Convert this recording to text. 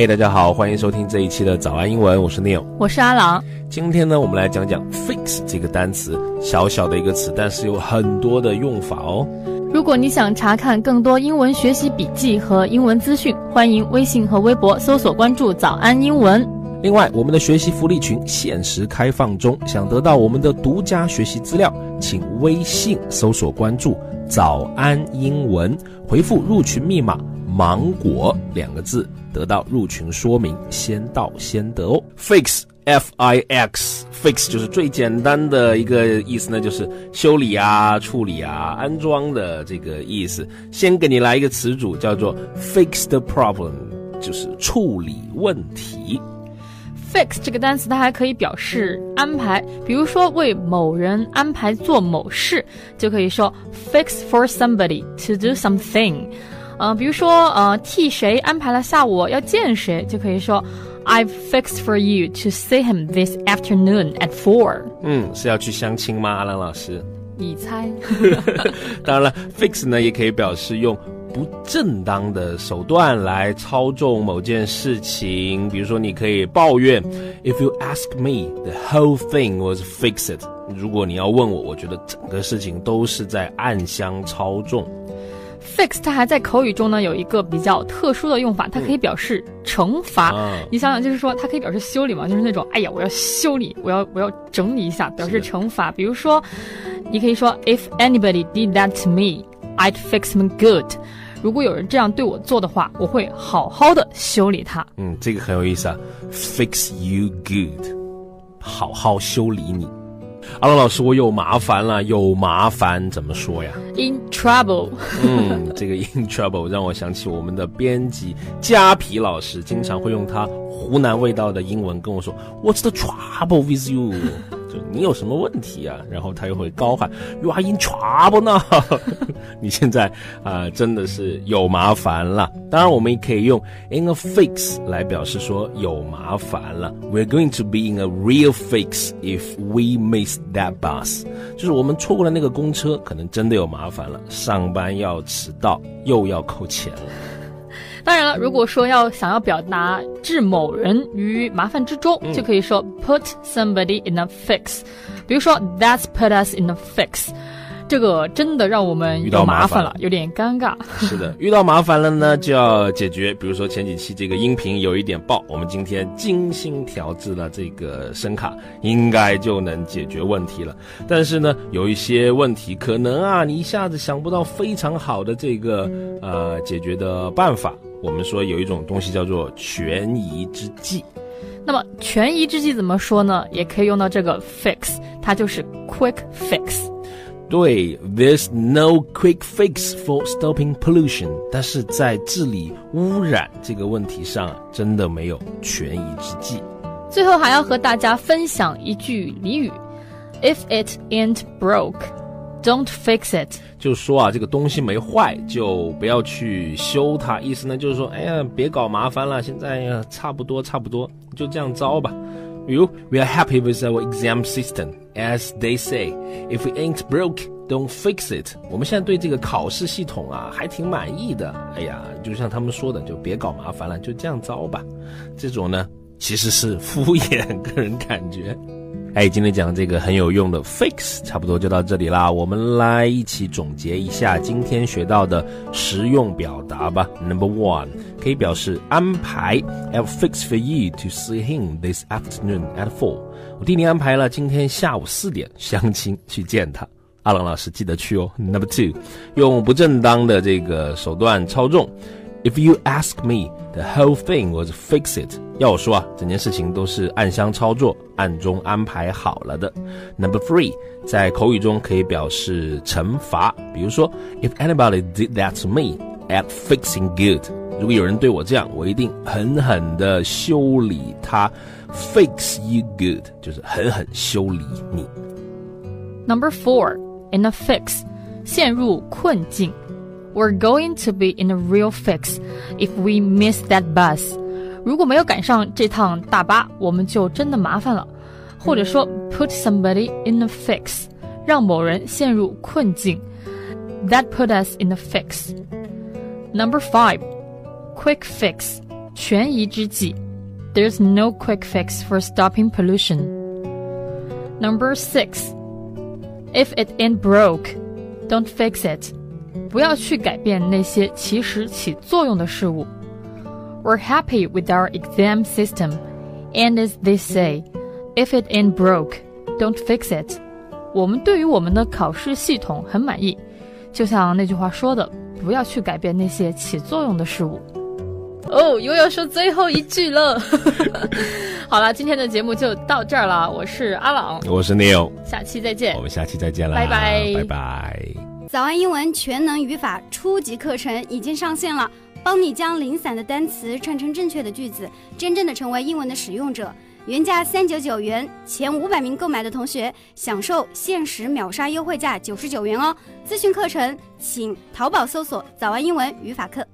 嘿，大家好，欢迎收听这一期的早安英文，我是 Neil，我是阿郎。今天呢，我们来讲讲 fix 这个单词，小小的一个词，但是有很多的用法哦。如果你想查看更多英文学习笔记和英文资讯，欢迎微信和微博搜索关注“早安英文”。另外，我们的学习福利群限时开放中，想得到我们的独家学习资料，请微信搜索关注“早安英文”，回复入群密码“芒果”两个字，得到入群说明，先到先得哦。Fix。F I X fix 就是最简单的一个意思呢，就是修理啊、处理啊、安装的这个意思。先给你来一个词组，叫做 fix the problem，就是处理问题。fix 这个单词它还可以表示安排，比如说为某人安排做某事，就可以说 fix for somebody to do something。嗯，比如说呃替谁安排了下午要见谁，就可以说。I've fixed for you to see him this afternoon at four。嗯，是要去相亲吗，阿兰老师？你猜？当然了，fix 呢也可以表示用不正当的手段来操纵某件事情。比如说，你可以抱怨：If you ask me, the whole thing was fixed。如果你要问我，我觉得整个事情都是在暗箱操纵。Fix 它还在口语中呢有一个比较特殊的用法，它可以表示惩罚。你想想，就是说它可以表示修理嘛，就是那种哎呀，我要修理，我要我要整理一下，表示惩罚。比如说，你可以说 If anybody did that to me, I'd fix them good。如果有人这样对我做的话，我会好好的修理他。嗯，这个很有意思啊，fix you good，好好修理你。阿龙老师，我有麻烦了，有麻烦怎么说呀？In trouble。嗯，这个 in trouble 让我想起我们的编辑加皮老师，经常会用他湖南味道的英文跟我说：“What's the trouble with you？” 就你有什么问题啊？然后他又会高喊：“You are in trouble now！” 你现在啊，真的是有麻烦了。当然，我们也可以用 in a fix 来表示说有麻烦了。We're going to be in a real fix if we miss that bus。就是我们错过了那个公车，可能真的有麻烦了。上班要迟到，又要扣钱了。当然了，如果说要想要表达置某人于麻烦之中，就可以说 put somebody in a fix。比如说 That's put us in a fix。这个真的让我们遇到麻烦了，有点尴尬。是的，遇到麻烦了呢，就要解决。比如说前几期这个音频有一点爆，我们今天精心调制了这个声卡，应该就能解决问题了。但是呢，有一些问题可能啊，你一下子想不到非常好的这个呃解决的办法。我们说有一种东西叫做权宜之计。那么权宜之计怎么说呢？也可以用到这个 fix，它就是 quick fix。对，There's no quick fix for stopping pollution。但是在治理污染这个问题上，真的没有权宜之计。最后还要和大家分享一句俚语：If it ain't broke, don't fix it。就是说啊，这个东西没坏，就不要去修它。意思呢，就是说，哎呀，别搞麻烦了，现在呀，差不多，差不多，就这样着吧。比如，We are happy with our exam system. As they say, if it ain't broke, don't fix it。我们现在对这个考试系统啊还挺满意的。哎呀，就像他们说的，就别搞麻烦了，就这样着吧。这种呢，其实是敷衍，个人感觉。哎，今天讲这个很有用的 fix，差不多就到这里啦。我们来一起总结一下今天学到的实用表达吧。Number one，可以表示安排。，I'll fix for you to see him this afternoon at four。我替你安排了今天下午四点相亲去见他。阿郎老师记得去哦。Number two，用不正当的这个手段操纵。If you ask me, the whole thing was fixed. 要我说啊，整件事情都是暗箱操作、暗中安排好了的。Number three，在口语中可以表示惩罚，比如说，If anybody did that to me, at fixing good，如果有人对我这样，我一定狠狠的修理他。Fix you good，就是狠狠修理你。Number four，in a fix，陷入困境。 We're going to be in a real fix if we miss that bus. 如果没有赶上这趟大巴，我们就真的麻烦了。或者说，put somebody in a fix，让某人陷入困境。That put us in a fix. Number five, quick fix， 权宜之计。There's no quick fix for stopping pollution. Number six. If it ain't broke, don't fix it. 不要去改变那些其实起作用的事物。We're happy with our exam system, and as they say, if it ain't broke, don't fix it. 我们对于我们的考试系统很满意，就像那句话说的，不要去改变那些起作用的事物。哦，又要说最后一句了。好了，今天的节目就到这儿了。我是阿朗，我是 Neil，下期再见。我们下期再见了，拜拜，拜拜。早安英文全能语法初级课程已经上线了，帮你将零散的单词串成正确的句子，真正的成为英文的使用者。原价三九九元，前五百名购买的同学享受限时秒杀优惠价九十九元哦。咨询课程，请淘宝搜索“早安英文语法课”。